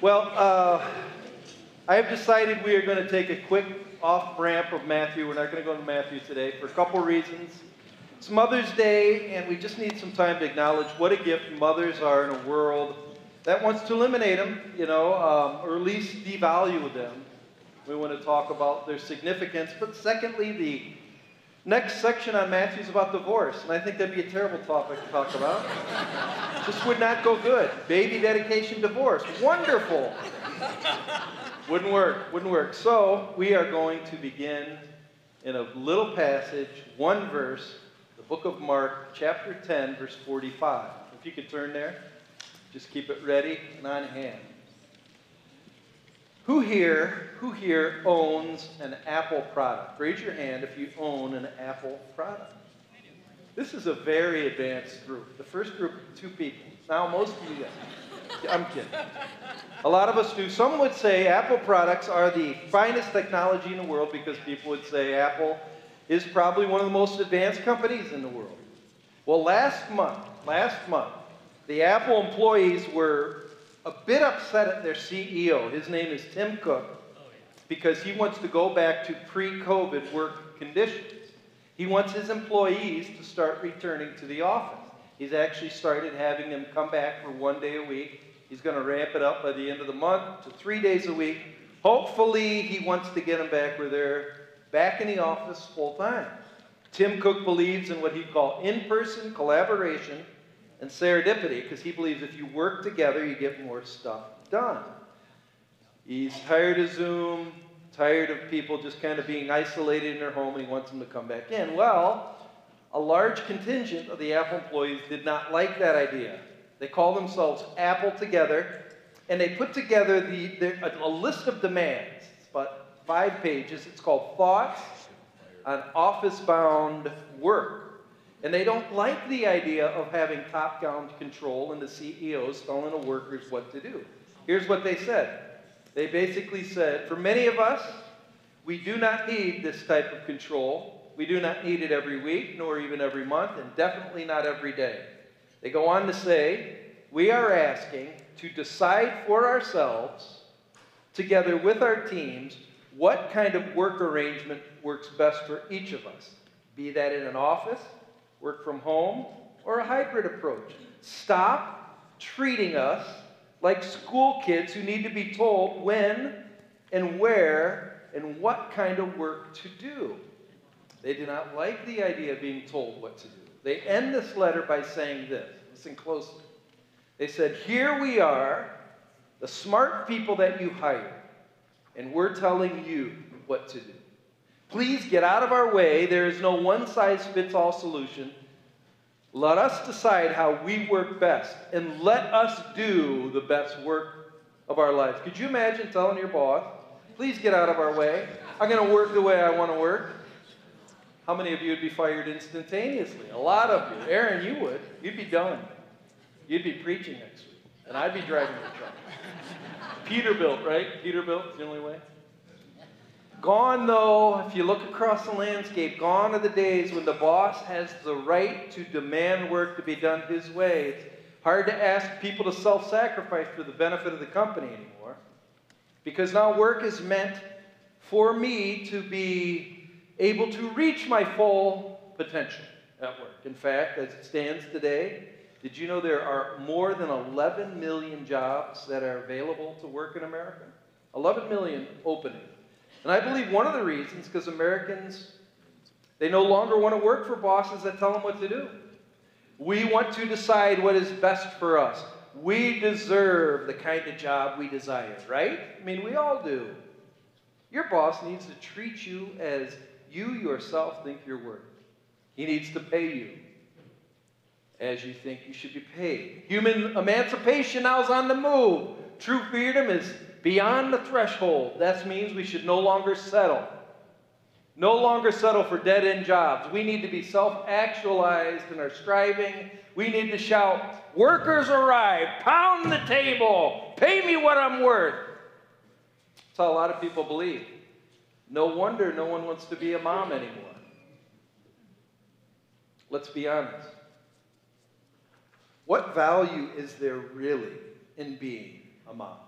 Well, uh, I have decided we are going to take a quick off ramp of Matthew. We're not going to go to Matthew today for a couple reasons. It's Mother's Day, and we just need some time to acknowledge what a gift mothers are in a world that wants to eliminate them, you know, um, or at least devalue them. We want to talk about their significance. But secondly, the next section on Matthew is about divorce, and I think that'd be a terrible topic to talk about. this would not go good. Baby dedication, divorce. Wonderful. Wouldn't work, wouldn't work. So we are going to begin in a little passage, one verse, the book of Mark, chapter 10, verse 45. If you could turn there, just keep it ready and on hand. Who here, who here owns an Apple product? Raise your hand if you own an Apple product. This is a very advanced group. The first group, two people. Now, most of you. I'm kidding. A lot of us do. Some would say Apple products are the finest technology in the world because people would say Apple is probably one of the most advanced companies in the world. Well, last month, last month, the Apple employees were a bit upset at their CEO. His name is Tim Cook because he wants to go back to pre COVID work conditions. He wants his employees to start returning to the office. He's actually started having them come back for one day a week. He's going to ramp it up by the end of the month to three days a week. Hopefully, he wants to get them back where they're back in the office full time. Tim Cook believes in what he calls in person collaboration and serendipity because he believes if you work together, you get more stuff done. He's tired of Zoom, tired of people just kind of being isolated in their home, and he wants them to come back in. Well, a large contingent of the Apple employees did not like that idea. They call themselves Apple Together, and they put together the, the, a list of demands. It's about five pages. It's called Thoughts on Office Bound Work. And they don't like the idea of having top down control and the CEOs telling the workers what to do. Here's what they said they basically said, for many of us, we do not need this type of control. We do not need it every week, nor even every month, and definitely not every day. They go on to say, we are asking to decide for ourselves, together with our teams, what kind of work arrangement works best for each of us. Be that in an office, work from home, or a hybrid approach. Stop treating us like school kids who need to be told when and where and what kind of work to do. They do not like the idea of being told what to do. They end this letter by saying this listen closely. They said, Here we are, the smart people that you hired, and we're telling you what to do. Please get out of our way. There is no one size fits all solution. Let us decide how we work best and let us do the best work of our lives. Could you imagine telling your boss, please get out of our way? I'm going to work the way I want to work. How many of you would be fired instantaneously? A lot of you. Aaron, you would. You'd be done. You'd be preaching next week, and I'd be driving the truck. Peterbilt, right? Peterbilt the only way. Gone, though, if you look across the landscape, gone are the days when the boss has the right to demand work to be done his way. It's hard to ask people to self sacrifice for the benefit of the company anymore. Because now work is meant for me to be able to reach my full potential at work. In fact, as it stands today, did you know there are more than 11 million jobs that are available to work in America? 11 million openings. And I believe one of the reasons, because Americans, they no longer want to work for bosses that tell them what to do. We want to decide what is best for us. We deserve the kind of job we desire, right? I mean, we all do. Your boss needs to treat you as you yourself think you're worth. He needs to pay you as you think you should be paid. Human emancipation now is on the move. True freedom is beyond the threshold. That means we should no longer settle. No longer settle for dead end jobs. We need to be self actualized in our striving. We need to shout, Workers arrive, pound the table, pay me what I'm worth. That's how a lot of people believe. No wonder no one wants to be a mom anymore. Let's be honest. What value is there really in being a mom?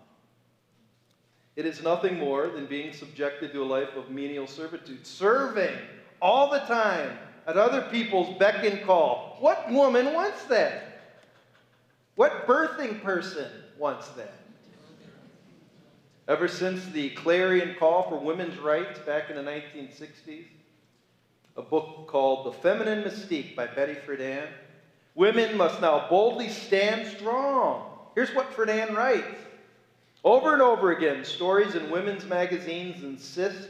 It is nothing more than being subjected to a life of menial servitude, serving all the time at other people's beck and call. What woman wants that? What birthing person wants that? Ever since the clarion call for women's rights back in the 1960s, a book called The Feminine Mystique by Betty Friedan, women must now boldly stand strong. Here's what Friedan writes. Over and over again, stories in women's magazines insist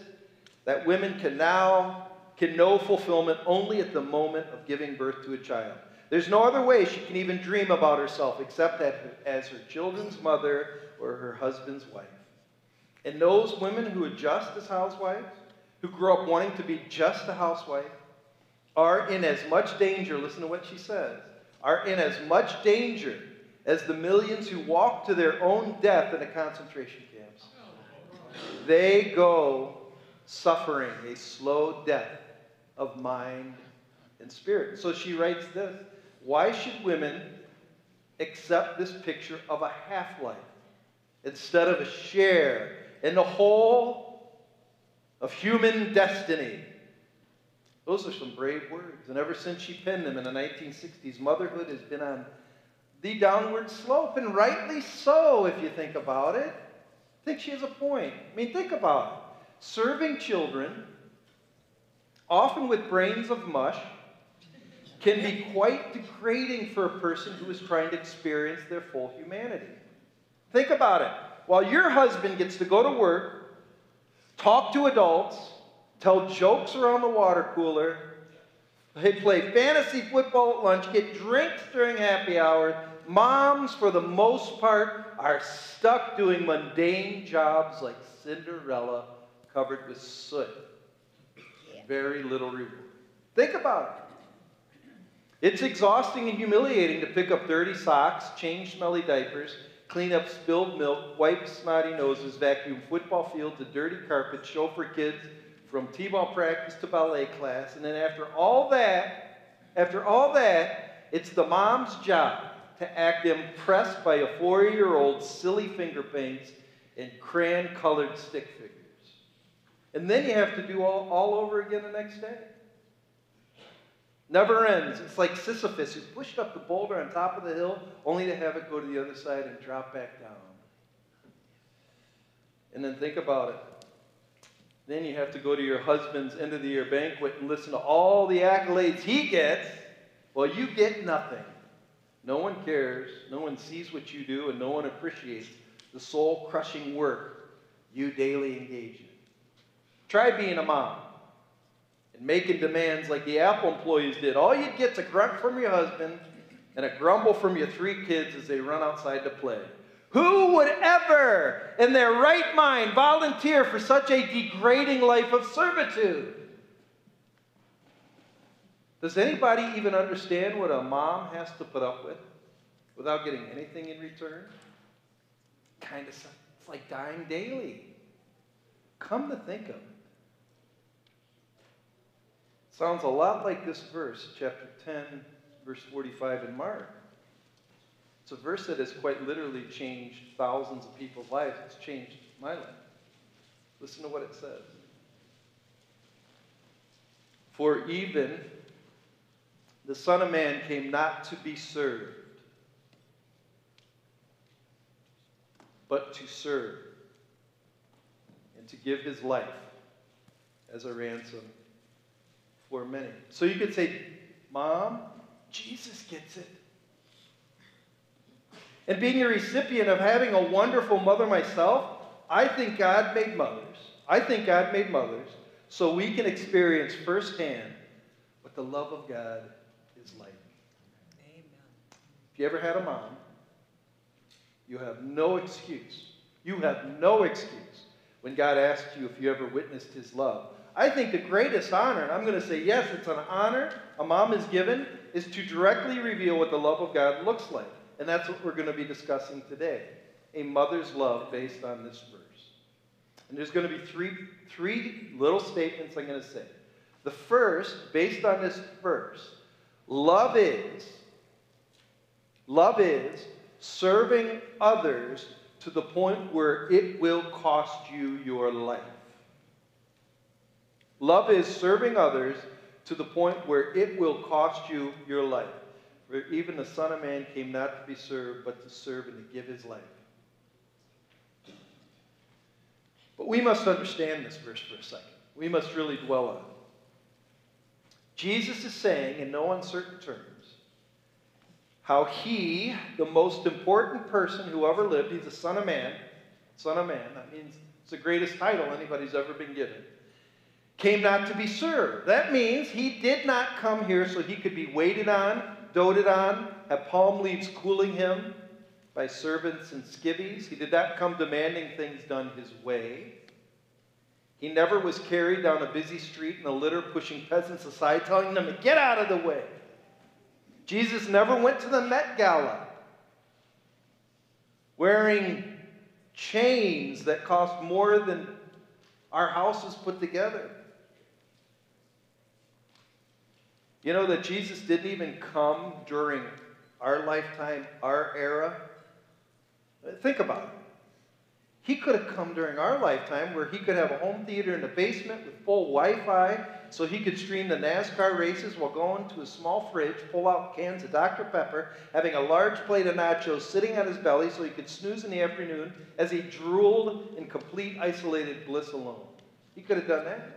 that women can now can know fulfillment only at the moment of giving birth to a child. There's no other way she can even dream about herself except that as her children's mother or her husband's wife. And those women who adjust as housewives, who grow up wanting to be just a housewife, are in as much danger, listen to what she says, are in as much danger as the millions who walk to their own death in the concentration camps. They go suffering a slow death of mind and spirit. So she writes this Why should women accept this picture of a half life instead of a share in the whole of human destiny? Those are some brave words. And ever since she penned them in the 1960s, motherhood has been on the downward slope, and rightly so, if you think about it. I think she has a point. I mean, think about it. Serving children often with brains of mush, can be quite degrading for a person who is trying to experience their full humanity. Think about it. While your husband gets to go to work, talk to adults, tell jokes around the water cooler, they play fantasy football at lunch, get drinks during happy hour, moms, for the most part, are stuck doing mundane jobs like Cinderella covered with soot very little reward. Think about it. It's exhausting and humiliating to pick up dirty socks, change smelly diapers, clean up spilled milk, wipe snotty noses, vacuum football fields, a dirty carpet, chauffeur kids from t-ball practice to ballet class, and then after all that, after all that, it's the mom's job to act impressed by a four-year-old's silly finger paints and crayon-colored stick figures. And then you have to do all, all over again the next day. Never ends. It's like Sisyphus who pushed up the boulder on top of the hill only to have it go to the other side and drop back down. And then think about it. Then you have to go to your husband's end of the year banquet and listen to all the accolades he gets while you get nothing. No one cares, no one sees what you do, and no one appreciates the soul crushing work you daily engage in. Try being a mom and making demands like the Apple employees did. All you'd get's a grunt from your husband and a grumble from your three kids as they run outside to play. Who would ever, in their right mind, volunteer for such a degrading life of servitude? Does anybody even understand what a mom has to put up with without getting anything in return? Kind of, it's like dying daily. Come to think of it. Sounds a lot like this verse, chapter 10, verse 45 in Mark. It's a verse that has quite literally changed thousands of people's lives. It's changed my life. Listen to what it says. For even the Son of Man came not to be served, but to serve, and to give his life as a ransom for many. So you could say, Mom, Jesus gets it. And being a recipient of having a wonderful mother myself, I think God made mothers. I think God made mothers so we can experience firsthand what the love of God is like. Amen. If you ever had a mom, you have no excuse. You have no excuse when God asks you if you ever witnessed his love I think the greatest honor, and I'm going to say yes, it's an honor a mom is given, is to directly reveal what the love of God looks like. And that's what we're going to be discussing today a mother's love based on this verse. And there's going to be three, three little statements I'm going to say. The first, based on this verse, love is, love is serving others to the point where it will cost you your life. Love is serving others to the point where it will cost you your life. For even the Son of Man came not to be served, but to serve and to give his life. But we must understand this verse for a second. We must really dwell on it. Jesus is saying, in no uncertain terms, how he, the most important person who ever lived, he's the Son of Man, Son of Man, that means it's the greatest title anybody's ever been given, came not to be served. That means he did not come here so he could be waited on, doted on, have palm leaves cooling him by servants and skivvies. He did not come demanding things done his way. He never was carried down a busy street in a litter, pushing peasants aside, telling them to get out of the way. Jesus never went to the Met Gala wearing chains that cost more than our houses put together. You know that Jesus didn't even come during our lifetime, our era? Think about it. He could have come during our lifetime where he could have a home theater in the basement with full Wi Fi so he could stream the NASCAR races while going to a small fridge, pull out cans of Dr. Pepper, having a large plate of nachos sitting on his belly so he could snooze in the afternoon as he drooled in complete isolated bliss alone. He could have done that.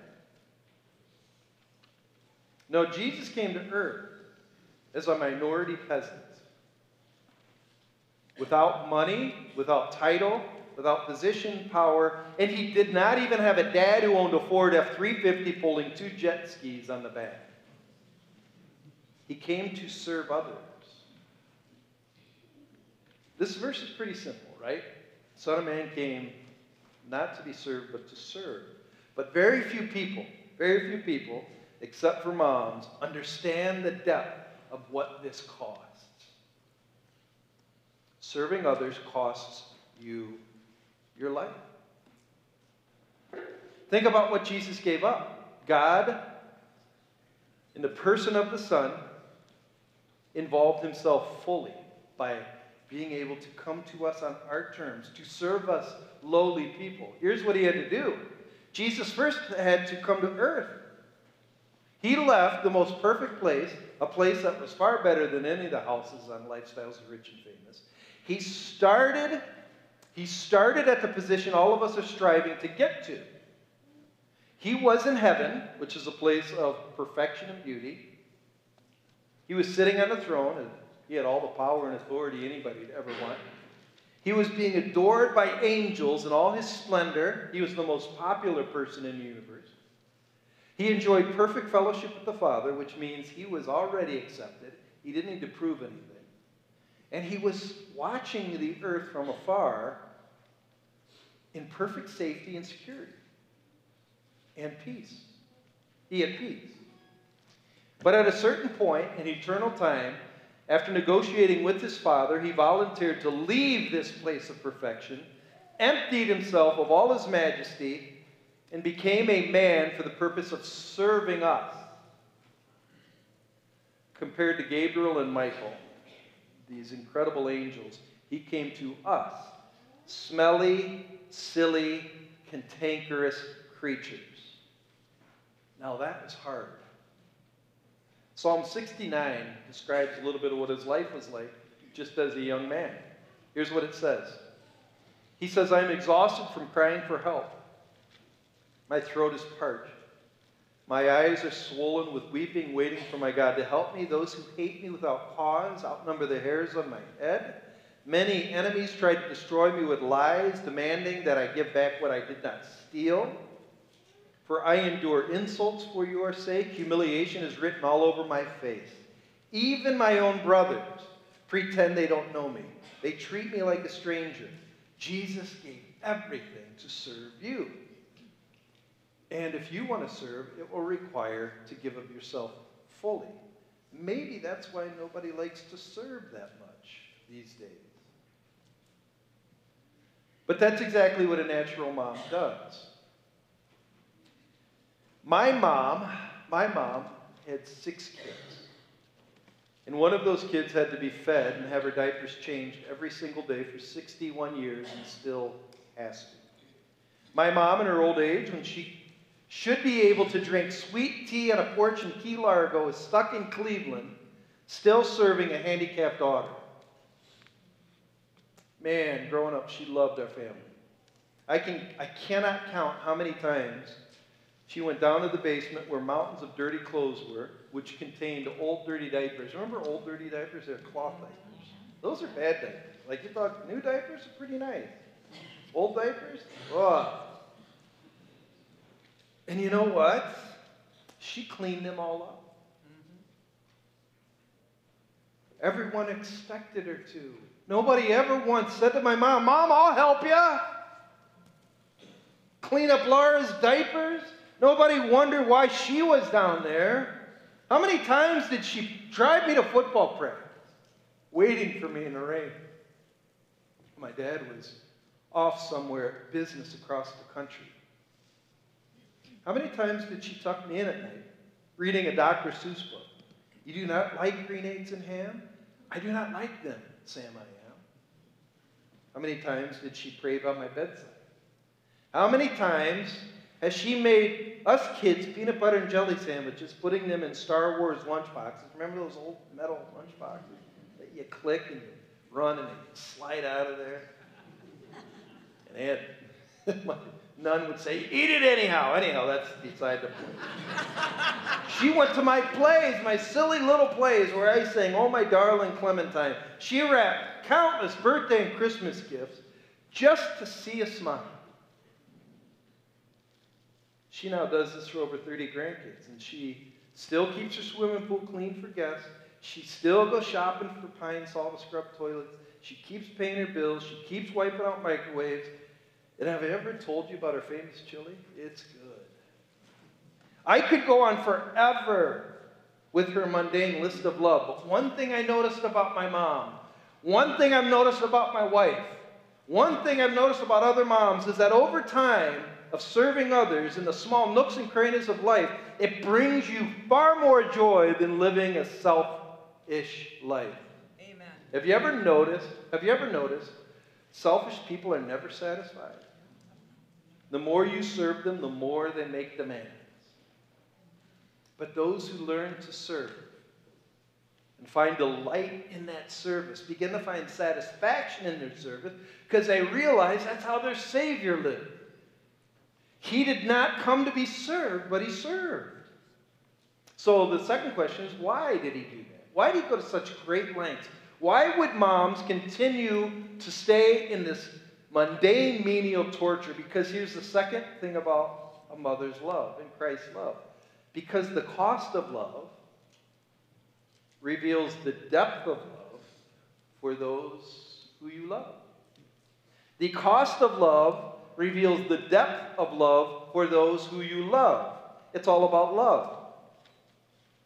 No, Jesus came to earth as a minority peasant. Without money, without title, without position, power, and he did not even have a dad who owned a Ford F 350 pulling two jet skis on the back. He came to serve others. This verse is pretty simple, right? Son of Man came not to be served, but to serve. But very few people, very few people, except for moms, understand the depth of what this costs. Serving others costs you your life. Think about what Jesus gave up. God, in the person of the Son, involved himself fully by being able to come to us on our terms, to serve us lowly people. Here's what he had to do Jesus first had to come to earth. He left the most perfect place, a place that was far better than any of the houses on Lifestyles of Rich and Famous. He started he started at the position all of us are striving to get to. He was in heaven, which is a place of perfection and beauty. He was sitting on the throne, and he had all the power and authority anybody would ever want. He was being adored by angels in all his splendor. He was the most popular person in the universe. He enjoyed perfect fellowship with the Father, which means he was already accepted. He didn't need to prove anything. And he was watching the earth from afar in perfect safety and security and peace. He had peace. But at a certain point in eternal time, after negotiating with his father, he volunteered to leave this place of perfection, emptied himself of all his majesty, and became a man for the purpose of serving us. Compared to Gabriel and Michael, these incredible angels, he came to us, smelly, silly, cantankerous creatures. Now that was hard. Psalm 69 describes a little bit of what his life was like just as a young man. Here's what it says He says, I am exhausted from crying for help. My throat is parched. My eyes are swollen with weeping, waiting for my God to help me. Those who hate me without cause outnumber the hairs on my head. Many enemies tried to destroy me with lies, demanding that I give back what I did not steal. For I endure insults for your sake. Humiliation is written all over my face. Even my own brothers pretend they don't know me. They treat me like a stranger. Jesus gave everything to serve you. And if you want to serve, it will require to give of yourself fully. Maybe that's why nobody likes to serve that much these days. But that's exactly what a natural mom does. My mom, my mom had six kids. And one of those kids had to be fed and have her diapers changed every single day for 61 years and still has to. My mom, in her old age, when she should be able to drink sweet tea on a porch in Key Largo, is stuck in Cleveland, still serving a handicapped daughter. Man, growing up, she loved our family. I, can, I cannot count how many times she went down to the basement where mountains of dirty clothes were, which contained old dirty diapers. Remember old dirty diapers? They're cloth diapers. Those are bad diapers. Like you thought new diapers are pretty nice. Old diapers? Oh. And you know what? She cleaned them all up. Everyone expected her to. Nobody ever once said to my mom, Mom, I'll help you. Clean up Laura's diapers. Nobody wondered why she was down there. How many times did she drive me to football practice, waiting for me in the rain? My dad was off somewhere, business across the country. How many times did she tuck me in at night, reading a Dr. Seuss book? You do not like green eggs and ham? I do not like them, Sam I am. How many times did she pray about my bedside? How many times has she made us kids peanut butter and jelly sandwiches, putting them in Star Wars lunchboxes? Remember those old metal lunchboxes that you click and you run and they slide out of there? And Aunt, my nun would say, Eat it anyhow. Anyhow, that's beside the point. she went to my plays, my silly little plays, where I sang, Oh, my darling Clementine. She wrapped countless birthday and Christmas gifts just to see a smile. She now does this for over 30 grandkids, and she still keeps her swimming pool clean for guests. She still goes shopping for Pine Sol to scrub toilets. She keeps paying her bills. She keeps wiping out microwaves. And have I ever told you about her famous chili? It's good. I could go on forever with her mundane list of love, but one thing I noticed about my mom, one thing I've noticed about my wife, one thing I've noticed about other moms is that over time, of serving others in the small nooks and crannies of life, it brings you far more joy than living a selfish life. Amen. Have you ever noticed? Have you ever noticed selfish people are never satisfied? The more you serve them, the more they make demands. But those who learn to serve and find delight in that service begin to find satisfaction in their service because they realize that's how their Savior lived. He did not come to be served, but he served. So the second question is why did he do that? Why did he go to such great lengths? Why would moms continue to stay in this mundane menial torture? Because here's the second thing about a mother's love and Christ's love. Because the cost of love reveals the depth of love for those who you love. The cost of love reveals the depth of love for those who you love. It's all about love.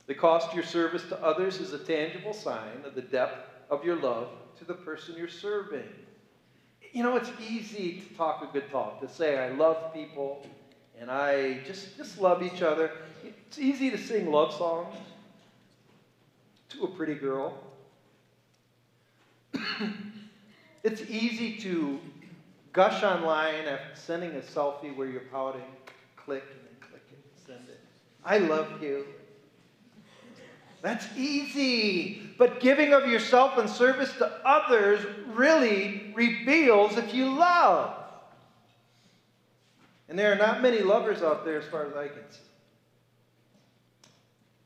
The cost of your service to others is a tangible sign of the depth of your love to the person you're serving. You know, it's easy to talk a good talk, to say, I love people and I just, just love each other. It's easy to sing love songs to a pretty girl. it's easy to gush online after sending a selfie where you're pouting, click and then click it and send it. I love you. That's easy. But giving of yourself in service to others really reveals if you love. And there are not many lovers out there as far as I can see.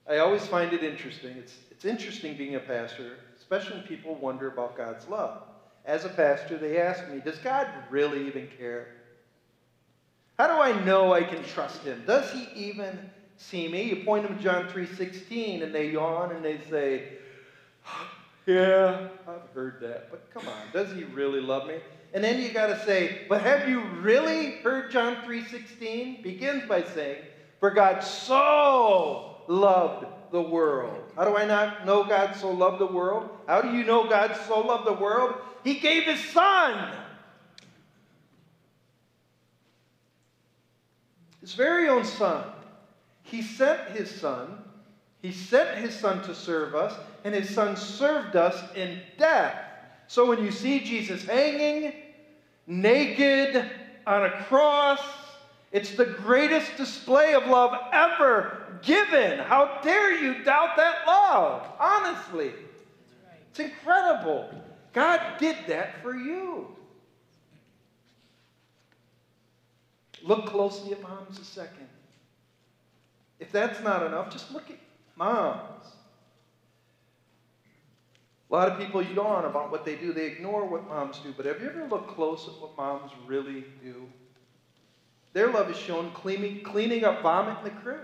I always find it interesting. It's, it's interesting being a pastor, especially when people wonder about God's love as a pastor, they ask me, Does God really even care? How do I know I can trust him? Does he even see me? You point them to John 3.16 and they yawn and they say, Yeah, I've heard that, but come on, does he really love me? And then you got to say, But have you really heard John 3.16? Begins by saying, For God so loved the world. How do I not know God so loved the world? How do you know God so loved the world? He gave his son. His very own son. He sent his son He sent his son to serve us, and his son served us in death. So when you see Jesus hanging, naked, on a cross, it's the greatest display of love ever given. How dare you doubt that love? Honestly. It's incredible. God did that for you. Look closely at moms a second. If that's not enough, just look at moms. A lot of people yawn about what they do. They ignore what moms do. But have you ever looked close at what moms really do? Their love is shown cleaning, cleaning up vomit in the crib.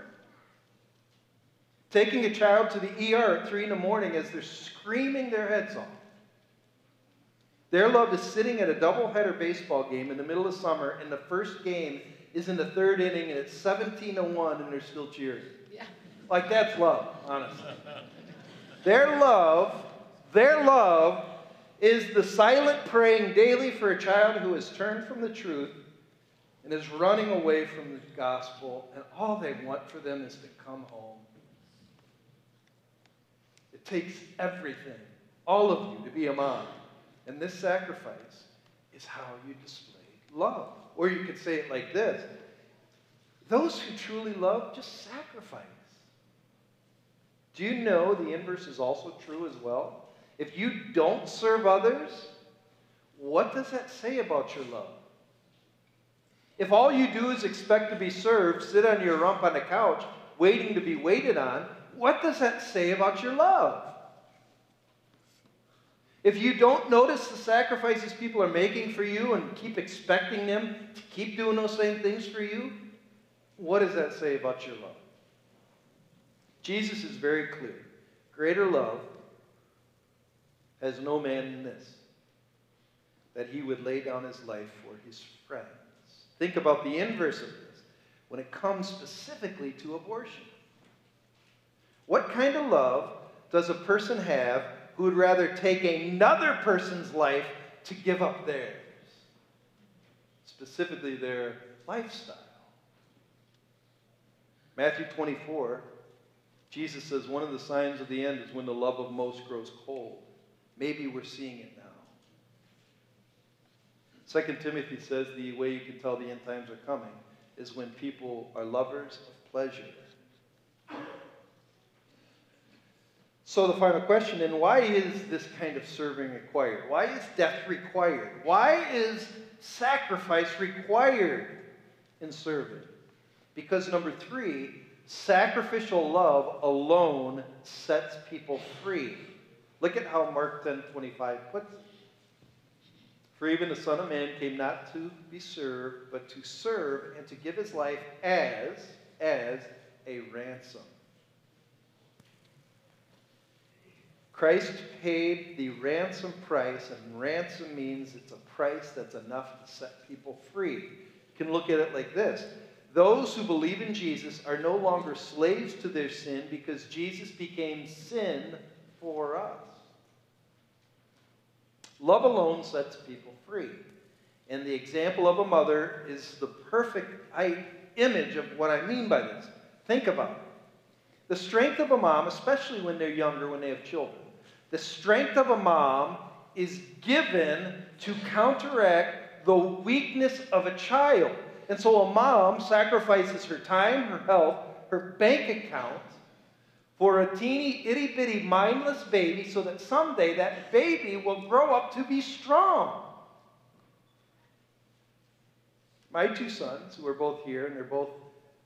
Taking a child to the ER at 3 in the morning as they're screaming their heads off. Their love is sitting at a doubleheader baseball game in the middle of summer, and the first game is in the third inning, and it's 17 to 1, and they're still cheering. Yeah. Like, that's love, honestly. Their love their love is the silent praying daily for a child who has turned from the truth and is running away from the gospel, and all they want for them is to come home. It takes everything, all of you, to be a mom. And this sacrifice is how you display love. Or you could say it like this those who truly love just sacrifice. Do you know the inverse is also true as well? If you don't serve others, what does that say about your love? If all you do is expect to be served, sit on your rump on the couch, waiting to be waited on, what does that say about your love? If you don't notice the sacrifices people are making for you and keep expecting them to keep doing those same things for you, what does that say about your love? Jesus is very clear. Greater love has no man in this, that he would lay down his life for his friends. Think about the inverse of this when it comes specifically to abortion. What kind of love does a person have who would rather take another person's life to give up theirs? Specifically, their lifestyle. Matthew 24, Jesus says one of the signs of the end is when the love of most grows cold. Maybe we're seeing it now. Second Timothy says the way you can tell the end times are coming is when people are lovers of pleasure. So the final question then why is this kind of serving required? Why is death required? Why is sacrifice required in serving? Because number three, sacrificial love alone sets people free. Look at how Mark 10 25 puts it. For even the Son of Man came not to be served, but to serve and to give his life as, as a ransom. Christ paid the ransom price, and ransom means it's a price that's enough to set people free. You can look at it like this Those who believe in Jesus are no longer slaves to their sin because Jesus became sin for us. Love alone sets people free. And the example of a mother is the perfect image of what I mean by this. Think about it. The strength of a mom, especially when they're younger, when they have children, the strength of a mom is given to counteract the weakness of a child. And so a mom sacrifices her time, her health, her bank account for a teeny, itty bitty, mindless baby so that someday that baby will grow up to be strong. My two sons, who are both here, and they're both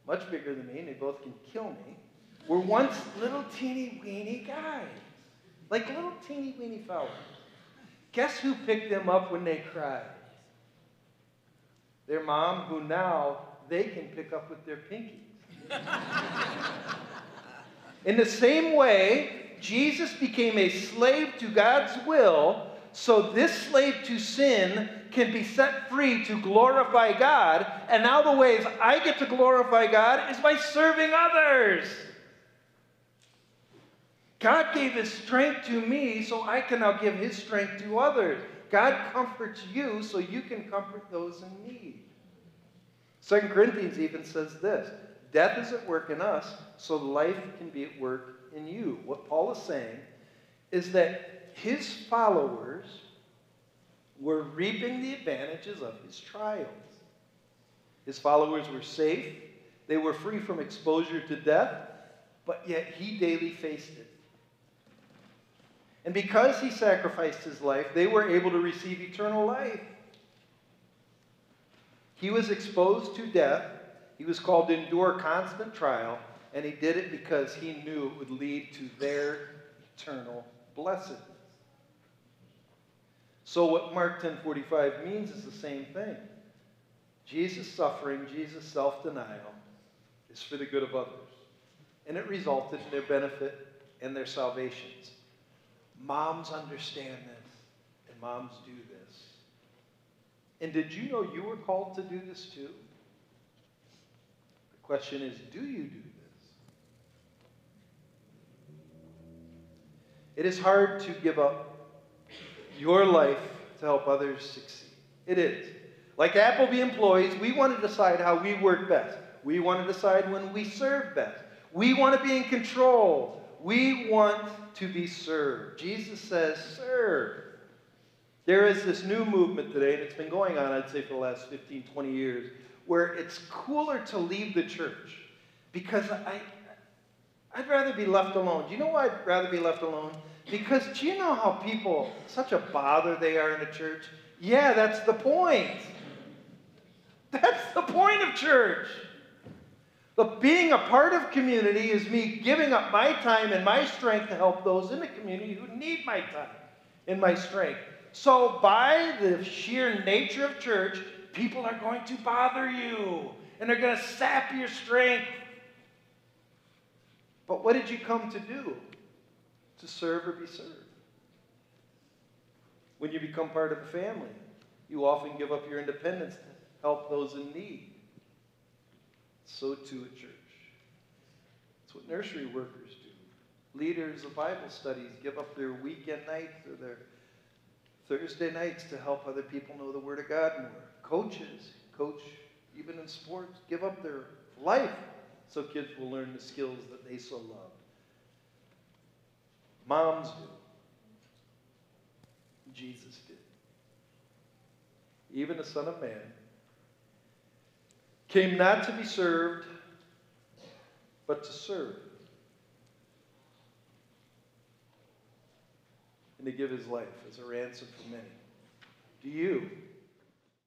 much bigger than me, and they both can kill me, were once little teeny weeny guys. Like little teeny weeny fellas. Guess who picked them up when they cried? Their mom, who now they can pick up with their pinkies. In the same way, Jesus became a slave to God's will so this slave to sin can be set free to glorify God. And now the ways I get to glorify God is by serving others. God gave his strength to me so I can now give his strength to others. God comforts you so you can comfort those in need. Second Corinthians even says this Death is at work in us, so life can be at work in you. What Paul is saying is that his followers were reaping the advantages of his trials. His followers were safe, they were free from exposure to death, but yet he daily faced it. And because he sacrificed his life, they were able to receive eternal life. He was exposed to death. He was called to endure constant trial, and he did it because he knew it would lead to their eternal blessedness. So what Mark 10:45 means is the same thing. Jesus' suffering, Jesus' self-denial is for the good of others. And it resulted in their benefit and their salvations. Moms understand this, and moms do this. And did you know you were called to do this too? The question is do you do this? It is hard to give up your life to help others succeed. It is. Like Apple employees, we want to decide how we work best. We want to decide when we serve best. We want to be in control. We want to be served. Jesus says, serve. There is this new movement today, and it's been going on, I'd say, for the last 15, 20 years, where it's cooler to leave the church because I, I'd rather be left alone. Do you know why I'd rather be left alone? Because do you know how people, such a bother they are in a church? Yeah, that's the point. That's the point of church. But being a part of community is me giving up my time and my strength to help those in the community who need my time and my strength. So, by the sheer nature of church, people are going to bother you and they're going to sap your strength. But what did you come to do? To serve or be served. When you become part of a family, you often give up your independence to help those in need. So too at church. It's what nursery workers do. Leaders of Bible studies give up their weekend nights or their Thursday nights to help other people know the Word of God more. Coaches coach even in sports, give up their life so kids will learn the skills that they so love. Moms do. Jesus did. Even the Son of Man came not to be served, but to serve. And to give his life as a ransom for many. Do you